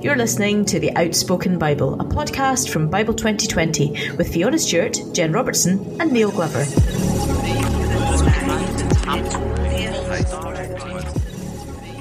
You're listening to The Outspoken Bible, a podcast from Bible 2020 with Fiona Stewart, Jen Robertson, and Neil Glover.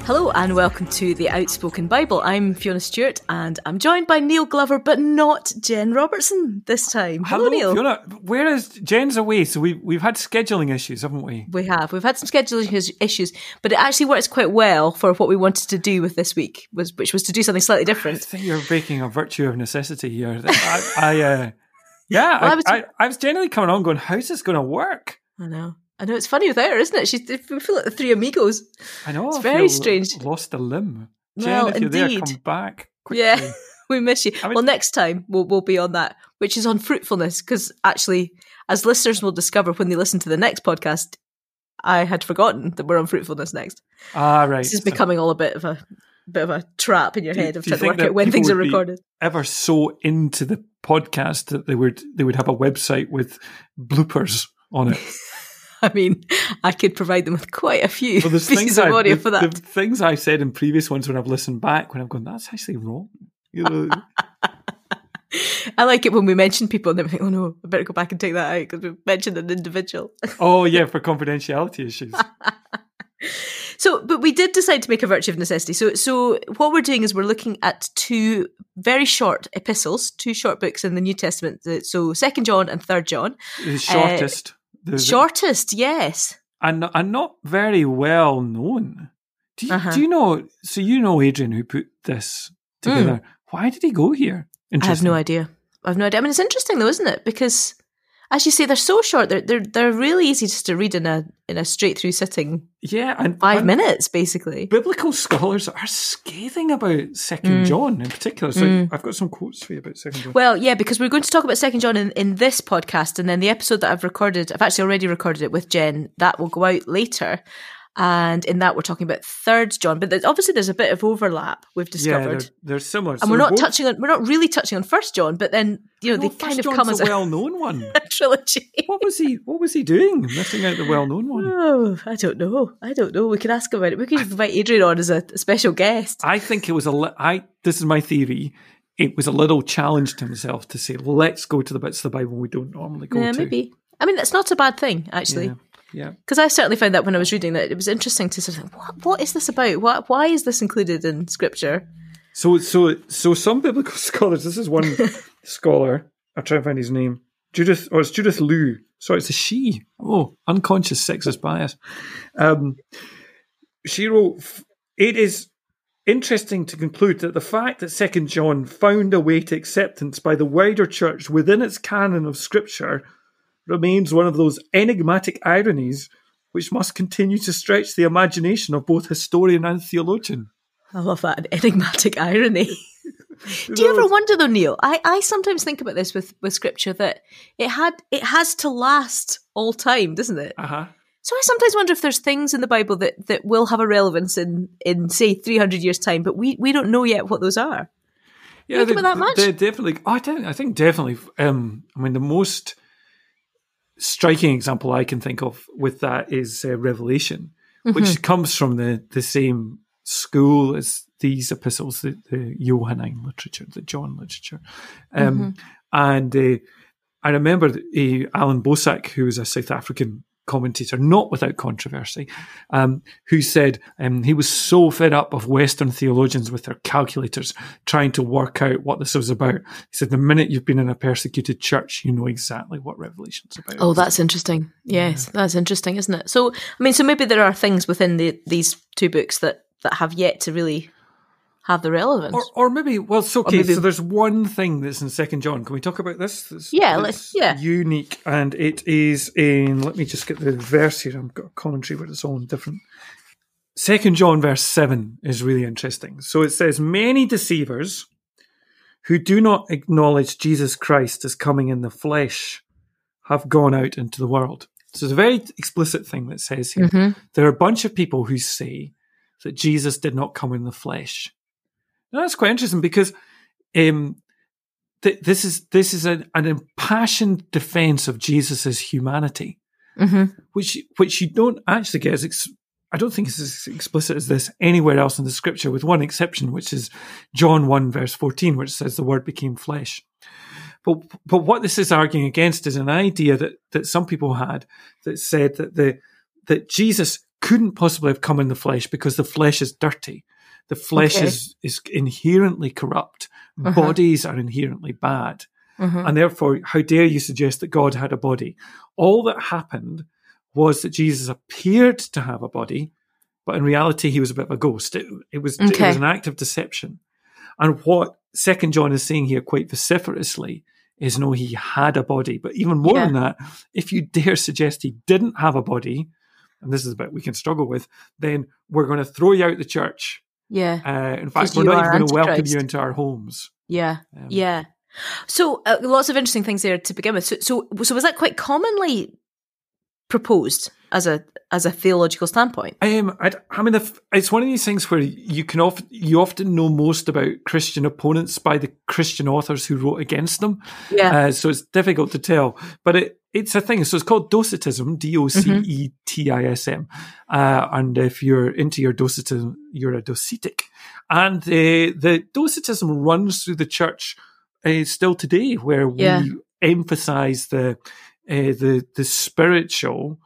Hello and welcome to the Outspoken Bible. I'm Fiona Stewart and I'm joined by Neil Glover, but not Jen Robertson this time. Hello, Hello Neil. Fiona. Where is Jen's away? So we've we've had scheduling issues, haven't we? We have. We've had some scheduling issues, but it actually works quite well for what we wanted to do with this week, was which was to do something slightly different. I think you're breaking a virtue of necessity here. I, I uh, yeah, Well, I I, was- I, I was generally coming on going, how's this going to work? I know. I know it's funny with her, isn't it? She's we feel like the three amigos. I know. It's I very strange. Lost a limb. Jen, Well, if you're there, indeed. come back. Quickly. Yeah. We miss you. I mean- well, next time we'll we'll be on that, which is on fruitfulness, because actually, as listeners will discover when they listen to the next podcast, I had forgotten that we're on fruitfulness next. Ah, right. This is So becoming all a bit of a bit of a trap in your Do head of trying to work out when things are recorded. ever so into the podcast that they would they would have a website with bloopers on it. I mean, I could provide them with quite a few Well, pieces things of audio the, for that. the things I've said in previous ones when I've listened back when I've gone, that's actually wrong. You know, I like it when we mention people and then we think, oh no, I better go back and take that out because we've mentioned an individual. oh yeah, for confidentiality issues. So, but we did decide to make a virtue of necessity. So, so what we're doing is we're looking at two very short epistles, two short books in the New Testament. Uh, So, Second John and Third John. The shortest, the, Shortest, yes. and and not very well known. Do you, Uh-huh. do you know? So you know Adrian who put this together. Why did he go here? Hmm. I have no idea. I have no idea. I mean, it's interesting though, isn't it? Because, as you say, they're so short. They're they're they're really easy just to read in a in a straight through sitting, Yeah, and five and minutes basically. Biblical scholars are scathing about Second Mm. John in particular. So Mm. I've got some quotes for you about Second John. Well, yeah, because we're going to talk about Second John in, in this podcast, and then the episode that I've recorded, I've actually already recorded it with Jen. That will go out later, and in that we're talking about Third John. But there's, obviously, there's a bit of overlap we've yeah, discovered, they're, they're similar. and So we're not both- touching on, we're not really touching on First John, but then you know Well, they kind of John's come as a well-known one. a trilogy. What was he? What was he doing? Missing out the well-known one. Oh, I don't know. I don't know. We could ask about it. We could invite Adrian on as a, a special guest. I think it was a. Li- I. This is my theory. It was a little challenge to himself to say, "Let's go to the bits of the Bible we don't normally go yeah, to." Yeah, maybe. I mean, that's not a bad thing, actually. Yeah. Yeah. because I certainly found that when I was reading that it was interesting to sort of what what is this about? What why is this included in scripture? So, so, so some biblical scholars. This is one scholar. I'll try and find his name. Judith, or it's Judith Lieu. Sorry, it's a she. Oh, unconscious sexist bias. Um, she wrote, "It is interesting to conclude that the fact that Second John found a way to acceptance by the wider church within its canon of Scripture remains one of those enigmatic ironies which must continue to stretch the imagination of both historian and theologian." I love that an enigmatic irony. Do you ever wonder though, Neil? I, I sometimes think about this with, with scripture that it had it has to last all time, doesn't it? Uh huh. So I sometimes wonder if there's things in the Bible that, that will have a relevance in, in say three hundred years time, but we, we don't know yet what those are. Yeah, Think they, about that much? They definitely. Oh, I, I think definitely. Um, I mean, the most striking example I can think of with that is uh, Revelation, Mm-hmm. which comes from the the same school as these epistles, the, the Johannine literature, the John literature, um, Mm-hmm. and uh, I remember uh, Allan Boesak, who was a South African commentator, not without controversy, um, who said um, he was so fed up of Western theologians with their calculators trying to work out what this was about. He said, the minute you've been in a persecuted church, you know exactly what Revelation's about. Oh, that's interesting. Yes, that's interesting, isn't it? So, I mean, so maybe there are things within the, these two books that, that have yet to really have the relevance. Or, or maybe, well, it's okay. maybe- so there's one thing that's in Second John. Can we talk about this? That's- Yeah, let's- yeah. Unique, and it is in. Let me just get the verse here. I've got a commentary, but it's all in different. Second John, verse seven, is really interesting. So it says, "Many deceivers who do not acknowledge Jesus Christ as coming in the flesh have gone out into the world." So it's a very explicit thing that says here. Mhm. There are a bunch of people who say that Jesus did not come in the flesh. That's quite interesting because um, th- this is this is an, an impassioned defense of Jesus's humanity, Mhm. which which you don't actually get as ex- I don't think it's as explicit as this anywhere else in the scripture, with one exception, which is John 1, verse 14, which says the word became flesh. But, but what this is arguing against is an idea that, that some people had that said that the, that Jesus couldn't possibly have come in the flesh because the flesh is dirty. The flesh Okay. is, is inherently corrupt. Uh-huh. Bodies are inherently bad. Mhm. And therefore, how dare you suggest that God had a body? All that happened was that Jesus appeared to have a body, but in reality, he was a bit of a ghost. It, it was it was an act of deception. And what Second John is saying here quite vociferously is no, he had a body. But even more Yeah. than that, if you dare suggest he didn't have a body, and this is a bit we can struggle with, then we're going to throw you out the church. Yeah. Uh, in fact, we're not even going to welcome you into our homes. Yeah. Um, Yeah. So uh, lots of interesting things there to begin with. So, so, so was that quite commonly proposed as a as a theological standpoint? Um, I, I mean, if, it's one of these things where you can often you often know most about Christian opponents by the Christian authors who wrote against them. Yeah. Uh, so it's difficult to tell, but it, it's a thing. So it's called Docetism, D O C E T I S M. Uh, and if you're into your Docetism, you're a Docetic. And uh, the Docetism runs through the church uh, still today, where Yeah. we emphasize the uh, the the spiritual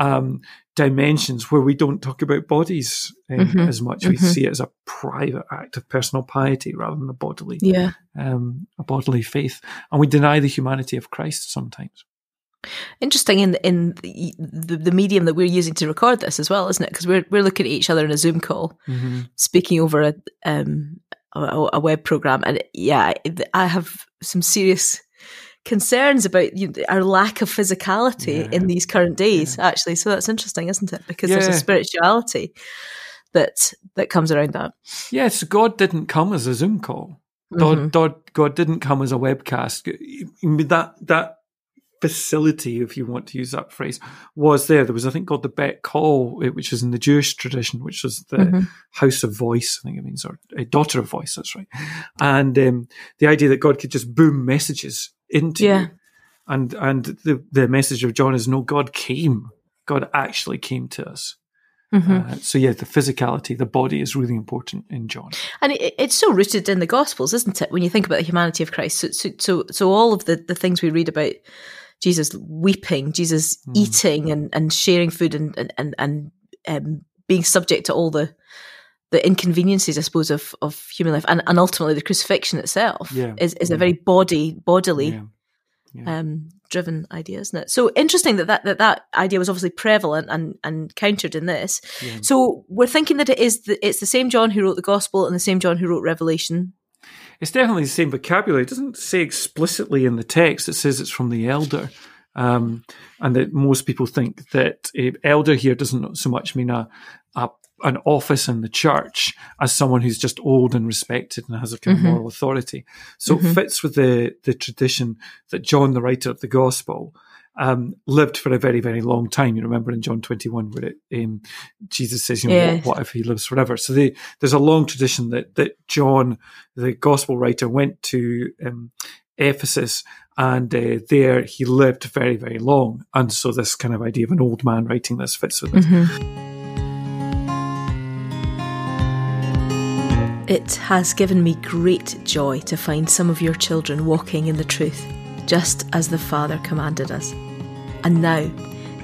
um, dimensions, where we don't talk about bodies uh, Mhm. as much. We Mhm. see it as a private act of personal piety rather than a bodily yeah. um, a bodily faith, and we deny the humanity of Christ sometimes. Interesting in in the, the, the medium that we're using to record this as well, isn't it? Because we're we're looking at each other in a Zoom call, speaking over a um a, a web program, and yeah, I have some serious concerns about you our lack of physicality Yeah. in these current days. Actually, so that's interesting, isn't it? Because there's a spirituality that that comes around that. Yes, God didn't come as a Zoom call. God, Mhm. God, God didn't come as a webcast. That that facility, if you want to use that phrase, was there. There was a thing called the Bat Kol, eh, which is in the Jewish tradition, which was the Mhm. house of voice. I think it means, or a daughter of voice. That's right. And um, the idea that God could just boom messages into Yeah. And and the the message of John is no, God came. God actually came to us. Mhm. Uh, so yeah, the physicality, the body is really important in John. And it, it's so rooted in the Gospels, isn't it? When you think about the humanity of Christ, so so so, so all of the, the things we read about Jesus weeping, Jesus Mm. eating and, and sharing food and and and, and um, being subject to all the the inconveniences, I suppose, of, of human life, and, and ultimately the crucifixion itself Yeah. is, is a very body bodily Yeah. Yeah. um, driven idea, isn't it? So interesting that that, that that idea was obviously prevalent and, and countered in this. Yeah. So we're thinking that it is the, it's the same John who wrote the Gospel and the same John who wrote Revelation. It's definitely the same vocabulary. It doesn't say explicitly in the text. It says it's from the elder. Um, and that most people think that uh, elder here doesn't so much mean a, a an office in the church as someone who's just old and respected and has a kind Mhm. of moral authority. So Mhm. it fits with the the tradition that John, the writer of the gospel, um, lived for a very, very long time. You remember in John 21 where it, um, Jesus says, you know, Yes. what, what if he lives forever? So they, there's a long tradition that, that John, the gospel writer, went to um, Ephesus and uh, there he lived very, very long. And so this kind of idea of an old man writing this fits with it. It has given me great joy to find some of your children walking in the truth, just as the Father commanded us. And now,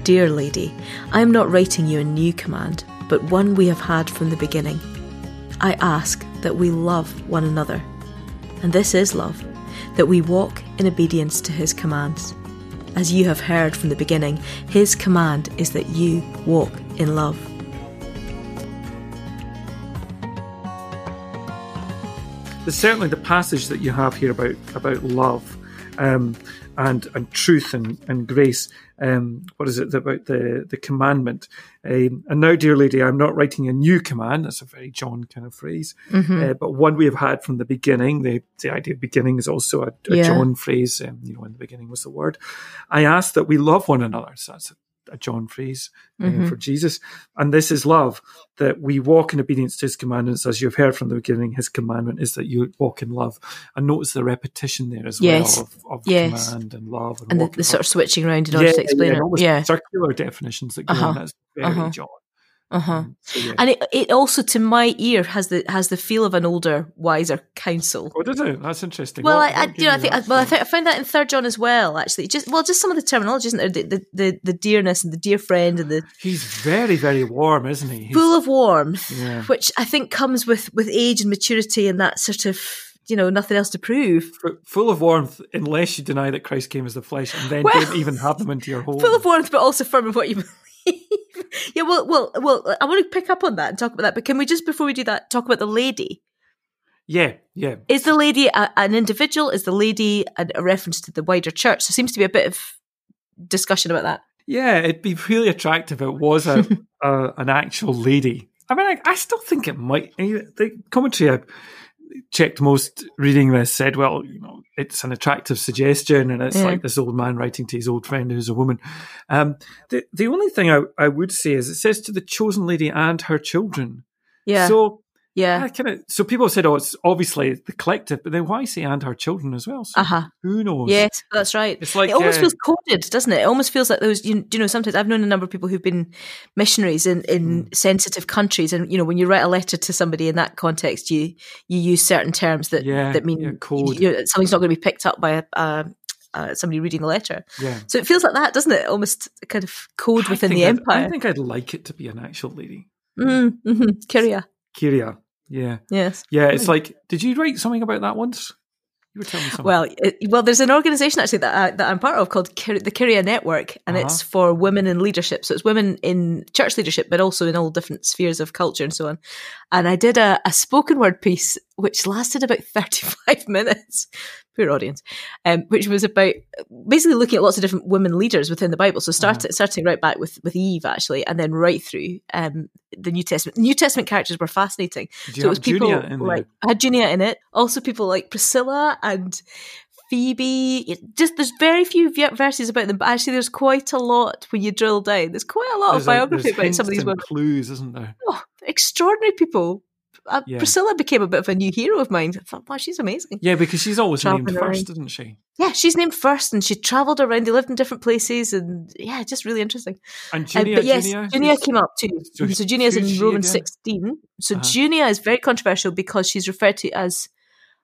dear lady, I am not writing you a new command, but one we have had from the beginning. I ask that we love one another. And this is love, that we walk in obedience to his commands. As you have heard from the beginning, his command is that you walk in love. There's certainly the passage that you have here about about love um, and and truth and, and grace. Um, what is it about the the commandment? Um, and now, dear lady, I'm not writing a new command. That's a very John kind of phrase, uh, but one we have had from the beginning. The the idea of beginning is also a, a Yeah. John phrase. Um, you know, in the beginning was the word. I ask that we love one another. So that's a, a John phrase uh, Mhm. for Jesus. And this is love, that we walk in obedience to his commandments. As you've heard from the beginning, his commandment is that you walk in love. And notice the repetition there as Yes. well of, of Yes. command and love. And, And the, the sort of switching around in order to explain yeah, it. Yeah. circular definitions that go Uh-huh. on. That's very Uh-huh. John. Uh huh. Um, so, yeah. And it it also to my ear has the has the feel of an older, wiser counsel. oh, does it? That's interesting. Well, What- I, I you know I think that well I think I found that in Third John as well. Actually, just well just some of the terminology, isn't there? The the the, the dearness and the dear friend and the he's very, very warm, isn't he? He's, full of warmth, Yeah. which I think comes with with age and maturity and that sort of you know nothing else to prove. full of warmth, unless you deny that Christ came as the flesh, and then Well- don't even have them into your home. Full of warmth, but also firm in what you believe. yeah, well, well, well. I want to pick up on that and talk about that. But can we just before we do that talk about the lady? yeah, yeah. Is the lady a, an individual? Is the lady a, a reference to the wider church? There seems to be a bit of discussion about that. Yeah, it'd be really attractive if it was a, a an actual lady. I mean, I, I still think it might. The commentary I checked most reading this said, well, you know, it's an attractive suggestion, and it's Yeah. like this old man writing to his old friend who's a woman. Um, the the only thing I, I would say is it says to the chosen lady and her children. Yeah, So yeah, I kind of so people have said, oh, it's obviously the collective, but then why say and her children as well? So uh huh. who knows? Yes, that's right. It's like it almost uh, feels coded, doesn't it? It almost feels like those. You, you know, sometimes I've known a number of people who've been missionaries in, in Hmm. sensitive countries, and you know, when you write a letter to somebody in that context, you you use certain terms that Yeah, that mean yeah, code. you know, something's not going to be picked up by a, uh, uh, somebody reading the letter. yeah. So it feels like that, doesn't it? Almost kind of code I within the I'd- empire. I think I'd like it to be an actual lady. mm, hmm Kyria, Kyria. Yeah. yes. Yeah. It's like, did you write something about that once? You were telling me something. Well, it, well, there's an organisation actually that I, that I'm part of called Kyr- the Kyria Network, and Uh-huh. it's for women in leadership. So it's women in church leadership, but also in all different spheres of culture and so on. And I did a, a spoken word piece which lasted about 35 minutes. Poor audience, um, which was about basically looking at lots of different women leaders within the Bible. So start, starting right back with with Eve actually, and then right through um, the New Testament. New Testament characters were fascinating. So it was people Junia in there? like I had Junia in it. Also, people like Priscilla and Phoebe. Just there's very few verses about them, but actually there's quite a lot when you drill down. There's quite a lot There's of biography there's about some of these women. clues, isn't there? Oh, extraordinary people. Uh, Yeah. Priscilla became a bit of a new hero of mine. I thought, wow, she's amazing. Yeah, because she's always named Travelling first, around. isn't she? Yeah, she's named first, and she travelled around. They lived in different places, and yeah, just really interesting. And Uh, Junia, but yes, Junia, Junia came up too. so So, Junia's who's in she Romans again? 16. So Uh-huh. Junia is very controversial because she's referred to as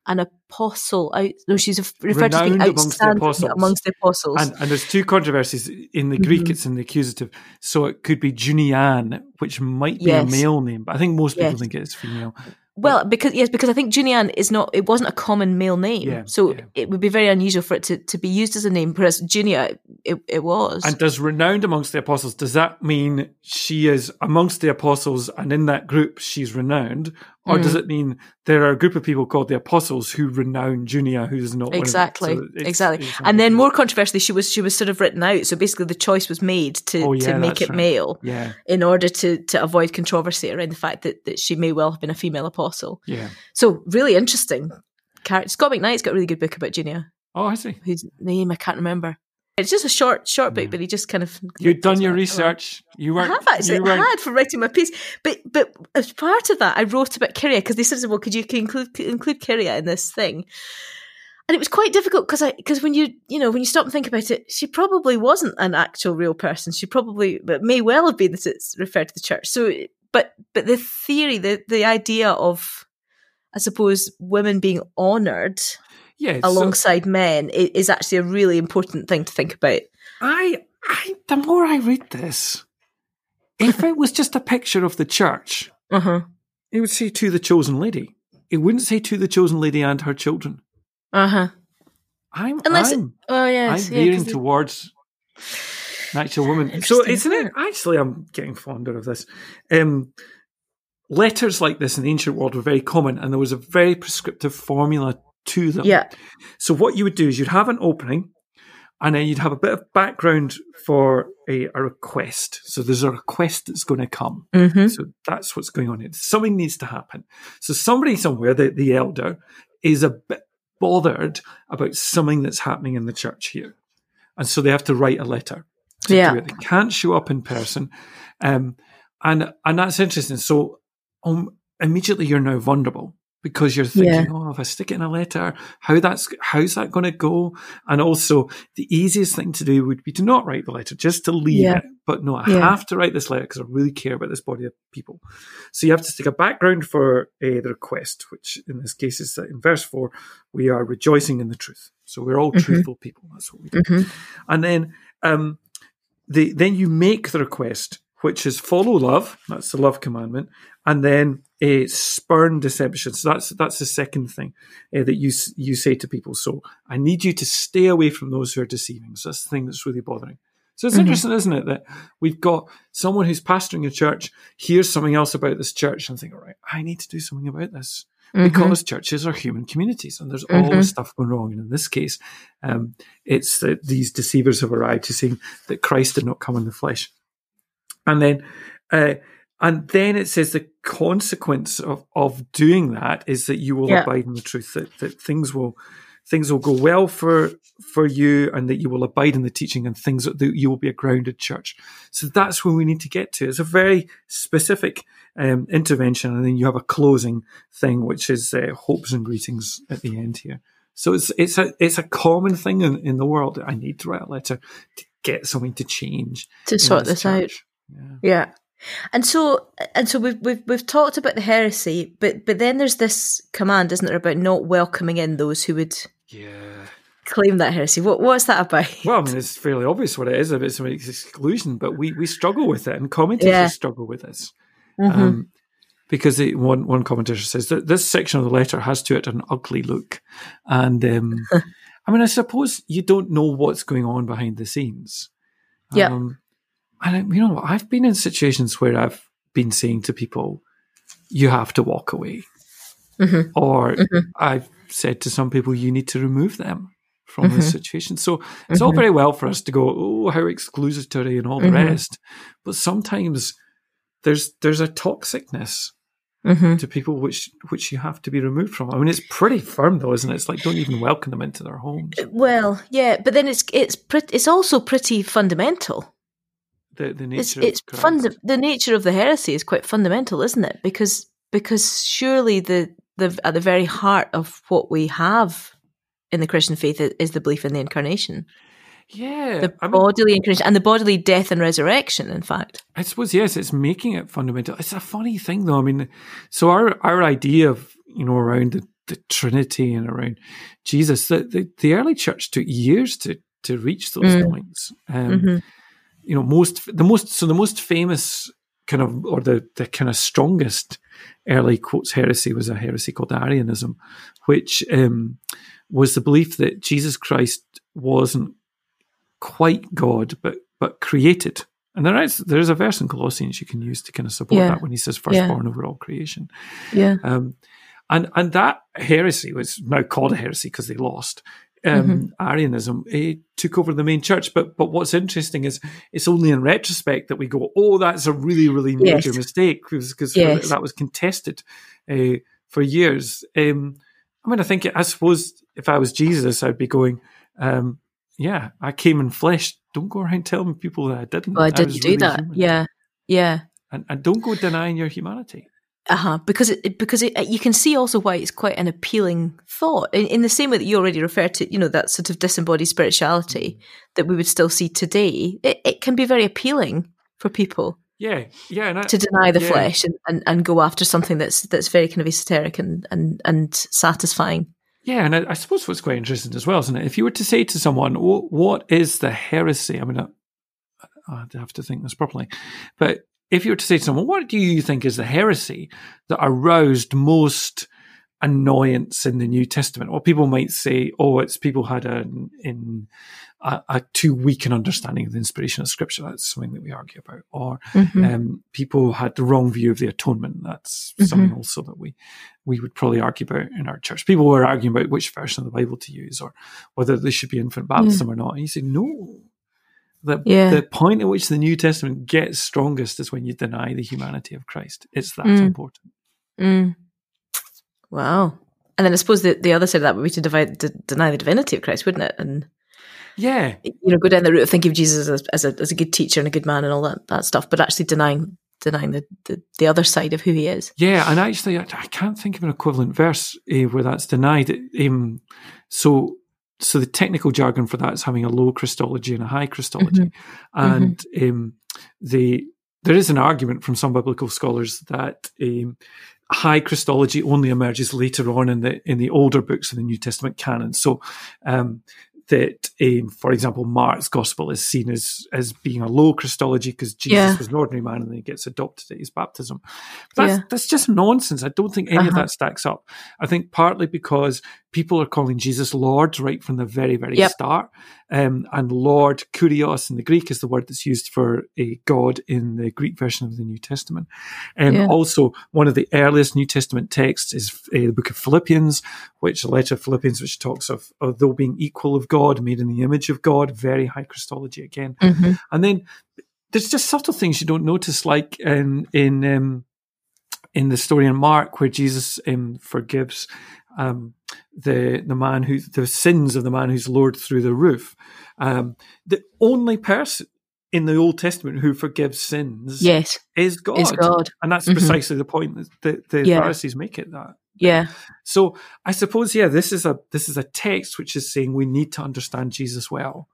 an apostle. I, no, she's referred to as being Renowned amongst the apostles. amongst the apostles. And, and there's two controversies. In the Greek, Mhm. it's in the accusative. So it could be Junian, which might be Yes. a male name, but I think most people Yes. think it's female. well, because yes, because I think Junian is not. It wasn't a common male name, Yeah, so yeah. it would be very unusual for it to, to be used as a name. Whereas Junia, it, it was. And does renowned amongst the apostles, does that mean she is amongst the apostles and in that group she's renowned? Or Mm. does it mean there are a group of people called the apostles who renown Junia, who's not exactly, one of them? So it's- exactly. it's And then more controversially, she was she was sort of written out. So basically, the choice was made to Oh, yeah, to make it right. male. Yeah, in order to to avoid controversy around the fact that, that she may well have been a female apostle. yeah. So really interesting. Character. Scot McKnight's got a really good book about Junia, Oh, I see. whose name I can't remember. It's just a short short book, hmm. but he just kind of You'd done your research. You weren't. have actually had for writing my piece, but but as part of that, I wrote about Kyria because they said, "Well, could you include include Kyria in this thing?" And it was quite difficult because I because when you you know when you stop and think about it, she probably wasn't an actual real person. She probably but may well have been that it's referred to the church. So, but but the theory, the the idea of I suppose women being honoured Yeah. so alongside men i- is actually a really important thing to think about. I, I, the more I read this, if it was just a picture of the church, Uh huh. it would say to the chosen lady. It wouldn't say to the chosen lady and her children. Uh huh. I'm, Unless I'm, Oh I'm yeah, veering towards an actual woman. So it's an, actually, I'm getting fonder of this. Um, letters like this in the ancient world were very common, and there was a very prescriptive formula to them. yeah. So what you would do is you'd have an opening, and then you'd have a bit of background for a, a request. So there's a request that's going to come. Mm-hmm. So that's what's going on. here. Something needs to happen. So somebody somewhere, the, the elder, is a bit bothered about something that's happening in the church here. And so they have to write a letter. to Yeah. do it. They can't show up in person. Um, and and that's interesting. So um, immediately you're now vulnerable because you're thinking, yeah. oh, if I stick it in a letter, how that's how's that going to go? And also, the easiest thing to do would be to not write the letter, just to leave yeah. it. But no, I yeah. have to write this letter because I really care about this body of people. So you have to stick a background for uh, the request, which in this case is that in verse four, we are rejoicing in the truth. So we're all mm-hmm. truthful people. That's what we do. Mm-hmm. And then, um, the, then you make the request, which is follow love. That's the love commandment. And then uh, spurn deception. So that's that's the second thing uh, that you you say to people. So I need you to stay away from those who are deceiving. So that's the thing that's really bothering. So it's mm-hmm. interesting, isn't it, that we've got someone who's pastoring a church hears something else about this church and think, all right, I need to do something about this. Mm-hmm. Because churches are human communities and there's mm-hmm. always stuff going wrong. And in this case, um, it's that these deceivers have arrived to saying that Christ did not come in the flesh. And then uh, and then it says the consequence of, of doing that is that you will yeah. abide in the truth, that, that things will things will go well for for you and that you will abide in the teaching and things that you will be a grounded church. So that's where we need to get to. It's a very specific um, intervention, and then you have a closing thing, which is uh, hopes and greetings at the end here. So it's it's a it's a common thing in, in the world. I need to write a letter to get something to change to sort this, this out. Yeah. yeah. And so, and so we've we've we've talked about the heresy, but but then there's this command, isn't there, about not welcoming in those who would yeah claim that heresy. What what's that about? Well, I mean, it's fairly obvious what it is. It's an exclusion, but we we struggle with it, and commentators yeah. struggle with this. Mm-hmm. Um, because it, one one commentator says that this section of the letter has to it an ugly look, and um, I mean, I suppose you don't know what's going on behind the scenes. Yeah. Um, and you know, I've been in situations where I've been saying to people, "You have to walk away," mm-hmm. or mm-hmm. I've said to some people, "You need to remove them." From mm-hmm. this situation. So it's all mm-hmm. very well for us to go, oh, how exclusatory and all the mm-hmm. rest. But sometimes there's there's a toxicness Mm-hmm. to people which which you have to be removed from. I mean, it's pretty firm though, isn't it? It's like don't even welcome them into their homes. Well, yeah, but then it's it's pre- it's also pretty fundamental the, the nature it's, it's funda- the nature of the heresy is quite fundamental, isn't it? Because because surely the the at the very heart of what we have in the Christian faith is the belief in the incarnation. Yeah, the I bodily mean, incarnation and the bodily death and resurrection. In fact, I suppose yes, it's making it fundamental. It's a funny thing though. I mean, so our our idea of you know around the, the Trinity and around Jesus, the, the, the early church took years to to reach those mm. points. Um, mm-hmm you know, most the most so the most famous kind of or the the kind of strongest early quotes heresy was a heresy called Arianism, which um, was the belief that Jesus Christ wasn't quite God, but but created. And there is there's a verse in Colossians you can use to kind of support yeah. that when he says firstborn yeah. over all creation. Yeah. Um, and and that heresy was now called a heresy because they lost um, mm-hmm. Arianism it took over the main church. But but what's interesting is it's only in retrospect that we go, oh, that's a really really major yes. mistake because yes. that was contested uh, for years. Um, I mean, I think I suppose if I was Jesus, I'd be going, um, yeah, I came in flesh. Don't go around telling people that I didn't. Well, I didn't I do really that. Human. Yeah, yeah. And, and don't go denying your humanity. Uh huh. Because it, because it, you can see also why it's quite an appealing thought in, in, the same way that you already referred to, you know, that sort of disembodied spirituality that we would still see today. It, it can be very appealing for people. Yeah, yeah, I, to deny the yeah. flesh and, and, and go after something that's that's very kind of esoteric and and, and satisfying. Yeah, and I, I suppose what's quite interesting as well, isn't it? If you were to say to someone, "What is the heresy?" I mean, I, I have to think this properly, but if you were to say to someone, what do you think is the heresy that aroused most annoyance in the New Testament? Well, people might say, oh, it's people had a, in, a, a too weak an understanding of the inspiration of Scripture. That's something that we argue about. Or mm-hmm. um, people had the wrong view of the atonement. That's mm-hmm. something also that we we would probably argue about in our church. People were arguing about which version of the Bible to use or whether they should be infant baptism yeah. or not. And you say, no, the, yeah. the point at which the New Testament gets strongest is when you deny the humanity of Christ. It's that mm. important. Mm. Wow. And then I suppose the, the other side of that would be to, divide, to deny the divinity of Christ, wouldn't it? And yeah, you know, go down the route of thinking of Jesus as, as a as a good teacher and a good man and all that that stuff, but actually denying denying the, the, the other side of who he is. Yeah, and actually, I, I can't think of an equivalent verse uh, where that's denied. Um, so, so the technical jargon for that is having a low Christology and a high Christology, mm-hmm. and mm-hmm. Um, the there is an argument from some biblical scholars that um, high Christology only emerges later on in the in the older books of the New Testament canon. So um, that, um, for example, Mark's gospel is seen as as being a low Christology because Jesus yeah. was an ordinary man and then he gets adopted at his baptism. That's, yeah. that's just nonsense. I don't think any uh-huh. of that stacks up. I think partly because people are calling Jesus Lord right from the very, very yep. start. Um, and Lord, kurios in the Greek is the word that's used for a God in the Greek version of the New Testament. And yeah. also, one of the earliest New Testament texts is uh, the book of Philippians, which the letter of Philippians, which talks of, of though being equal of God, made in the image of God, very high Christology again. Mm-hmm. And then there's just subtle things you don't notice, like in in um, in the story in Mark where Jesus um, forgives um, the the man who the sins of the man who's lowered through the roof. Um, the only person in the Old Testament who forgives sins, yes, is God, is God. and that's mm-hmm. precisely the point that the yeah. Pharisees make it that. Yeah. So I suppose yeah, this is a this is a text which is saying we need to understand Jesus well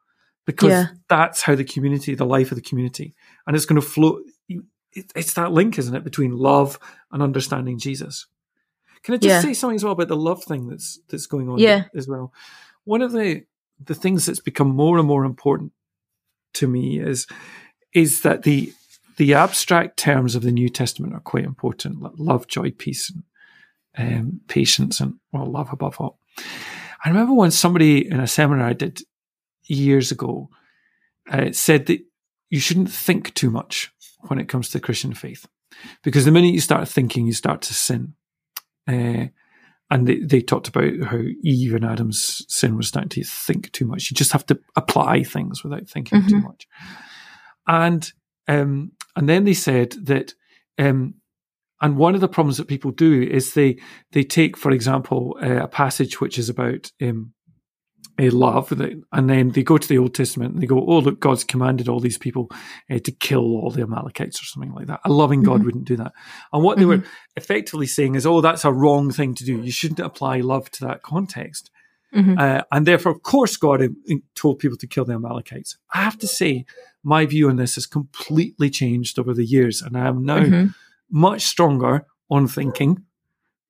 because yeah. that's how the community, the life of the community, and it's going to flow. It's that link, isn't it, between love and understanding Jesus. Can I just yeah. say something as well about the love thing that's that's going on yeah. as well? One of the the things that's become more and more important to me is is that the the abstract terms of the New Testament are quite important, like love, joy, peace, and um, patience, and well, love above all. I remember when somebody in a seminar I did years ago uh, said that you shouldn't think too much when it comes to the Christian faith, because the minute you start thinking, you start to sin. Uh, and they, they talked about how Eve and Adam's sin was starting to think too much. You just have to apply things without thinking mm-hmm. too much. And um, and then they said that um, and one of the problems that people do is they they take, for example, uh, a passage which is about um, a love, and then they go to the Old Testament and they go, "Oh, look, God's commanded all these people uh, to kill all the Amalekites or something like that." A loving God mm-hmm. wouldn't do that. And what mm-hmm. they were mm-hmm. effectively saying is, "Oh, that's a wrong thing to do. You shouldn't apply love to that context." Mm-hmm. Uh, and therefore, of course, God told people to kill the Amalekites. I have to say, my view on this has completely changed over the years, and I am now mm-hmm. much stronger on thinking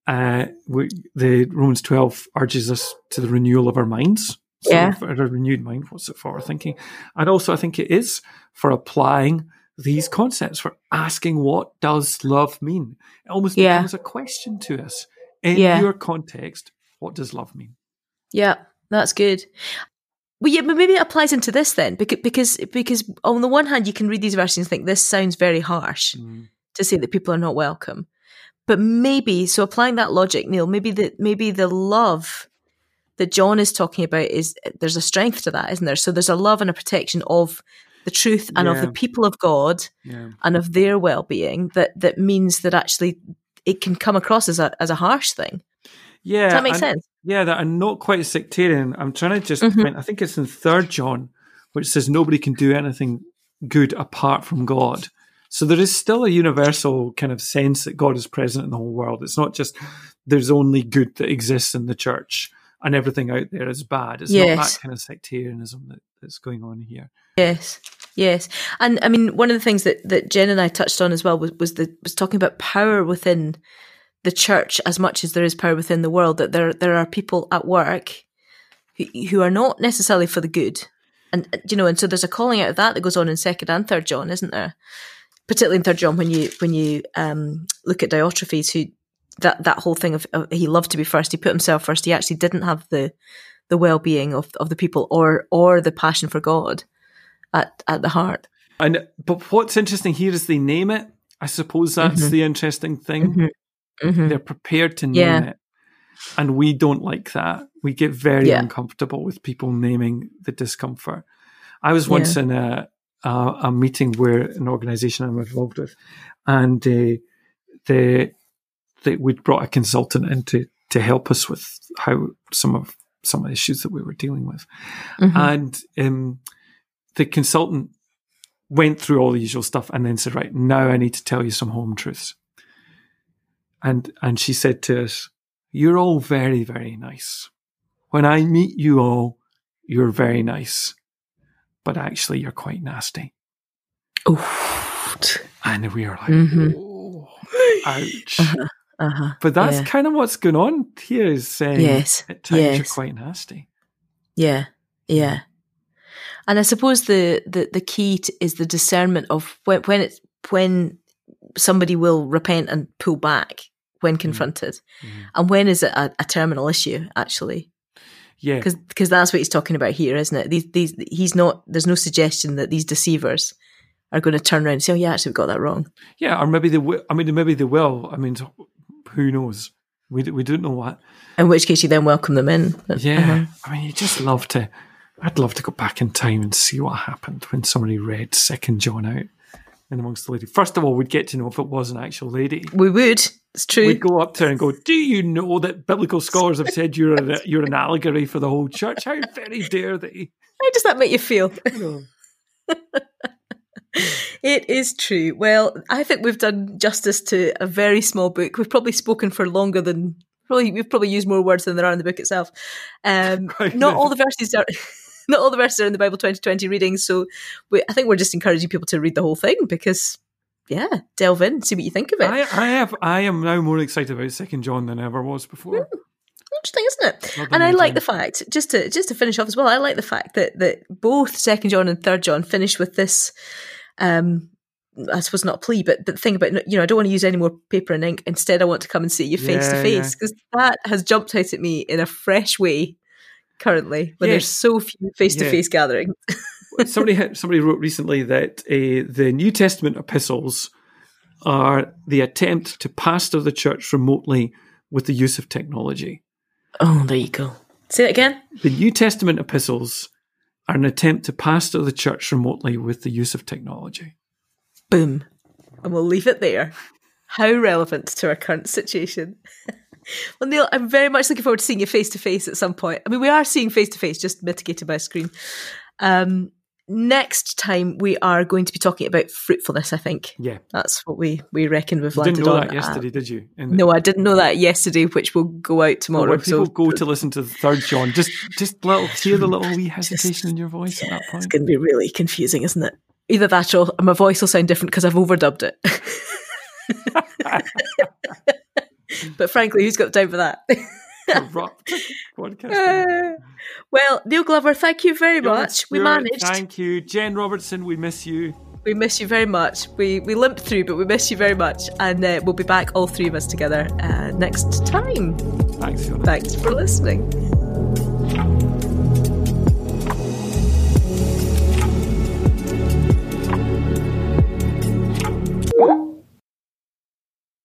uh, we, the Romans 12 urges us to the renewal of our minds. So yeah. For a renewed mind, what's it for? Thinking. And also, I think it is for applying these concepts, for asking what does love mean? It almost yeah. becomes a question to us. In yeah. your context, what does love mean? Yeah, that's good. Well, yeah, but maybe it applies into this then, because because because on the one hand, you can read these verses and think this sounds very harsh mm. to say that people are not welcome, but maybe so applying that logic, Neil, maybe the maybe the love that John is talking about is there's a strength to that, isn't there? So there's a love and a protection of the truth and yeah. of the people of God yeah. and of their well being that that means that actually it can come across as a as a harsh thing. Yeah, Does that make sense? Yeah, that I'm not quite sectarian. I'm trying to just mm-hmm. I think it's in third John, which says nobody can do anything good apart from God. So there is still a universal kind of sense that God is present in the whole world. It's not just there's only good that exists in the church and everything out there is bad. It's yes. not that kind of sectarianism that, that's going on here. Yes. Yes. And I mean one of the things that, that Jen and I touched on as well was, was the was talking about power within the church as much as there is power within the world, that there there are people at work who, who are not necessarily for the good. And uh, you know, and so there's a calling out of that that goes on in second and third John, isn't there? Particularly in third John when you when you um, look at Diotrephes, who that that whole thing of, of, he loved to be first, he put himself first. He actually didn't have the the well being of of the people or or the passion for God at at the heart. And but what's interesting here is they name it. I suppose that's mm-hmm. the interesting thing. Mm-hmm. Mm-hmm. They're prepared to name yeah. it. And we don't like that. We get very yeah. uncomfortable with people naming the discomfort. I was once yeah. in a uh, a meeting where an organisation I'm involved with, and uh, they they we'd brought a consultant in to, to help us with how some of some of the issues that we were dealing with, mm-hmm. and um, the consultant went through all the usual stuff and then said, right, now I need to tell you some home truths. And, and she said to us, you're all very, very nice. When I meet you all, you're very nice, but actually you're quite nasty. Oof. And we are like, Mhm. oh, ouch. Uh-huh. Uh-huh. But that's Yeah. kind of what's going on here is saying Yes. at times you're quite nasty. Yeah, yeah. And I suppose the the, the key to, is the discernment of when when it's when somebody will repent and pull back when confronted, Mhm. and when is it a, a terminal issue actually? Yeah. Because that's what he's talking about here, isn't it? These these he's not. There's no suggestion that these deceivers are going to turn around and say, "Oh yeah, actually we got that wrong." Yeah. Or maybe they will. I mean, maybe they will. I mean, who knows? We, d- we don't know what. In which case, you then welcome them in. Yeah. Uh-huh. I mean, you just love to. I'd love to go back in time and see what happened when somebody read Second John out amongst the lady. First of all, we'd get to know if it was an actual lady. We would. It's true. We'd go up to her and go, "Do you know that biblical scholars have said you're a, you're an allegory for the whole church? How very dare they?" How does that make you feel? You know. It is true. Well, I think we've done justice to a very small book. We've probably spoken for longer than probably we've probably used more words than there are in the book itself. Um, not all the verses are all the verses are in the Bible 2020 readings. So we, I think we're just encouraging people to read the whole thing because yeah, delve in, see what you think of it. I, I have. I am now more excited about Second John than I ever was before. Interesting, isn't it? Not And I like the fact just to just to finish off as well. I like the fact that that both Second John and Third John finish with this. Um, I suppose not a plea, but but thing about you know I don't want to use any more paper and ink. Instead, I want to come and see you face to face because that has jumped out at me in a fresh way currently when there's so few face to face gatherings. somebody somebody wrote recently that uh, the New Testament epistles are the attempt to pastor the church remotely with the use of technology. Oh, there you go. Say it again. The New Testament epistles are an attempt to pastor the church remotely with the use of technology. Boom, and we'll leave it there. How relevant to our current situation. Well, Neil, I'm very much looking forward to seeing you face to face at some point. I mean, we are seeing face to face, just mitigated by screen. Um, next time, we are going to be talking about fruitfulness. I think Yeah, that's what we we reckon we've you landed didn't know on. that yesterday, did you? In no, I didn't know that yesterday, which will go out Well, tomorrow. when people so go to listen to the third John, just just little hear the little wee hesitation in your voice at that it's going to be really confusing, isn't it? Either that or my voice will sound different because I've overdubbed it. but frankly, who's got time for that? Corrupt podcast. Uh, well, Neil Glover, thank you very much. We managed. Thank you, Jen Robertson. We miss you. We miss you very much. We we limped through, but we miss you very much. And uh, we'll be back, all three of us together, uh, next time. Thanks, Fiona. Thanks for listening.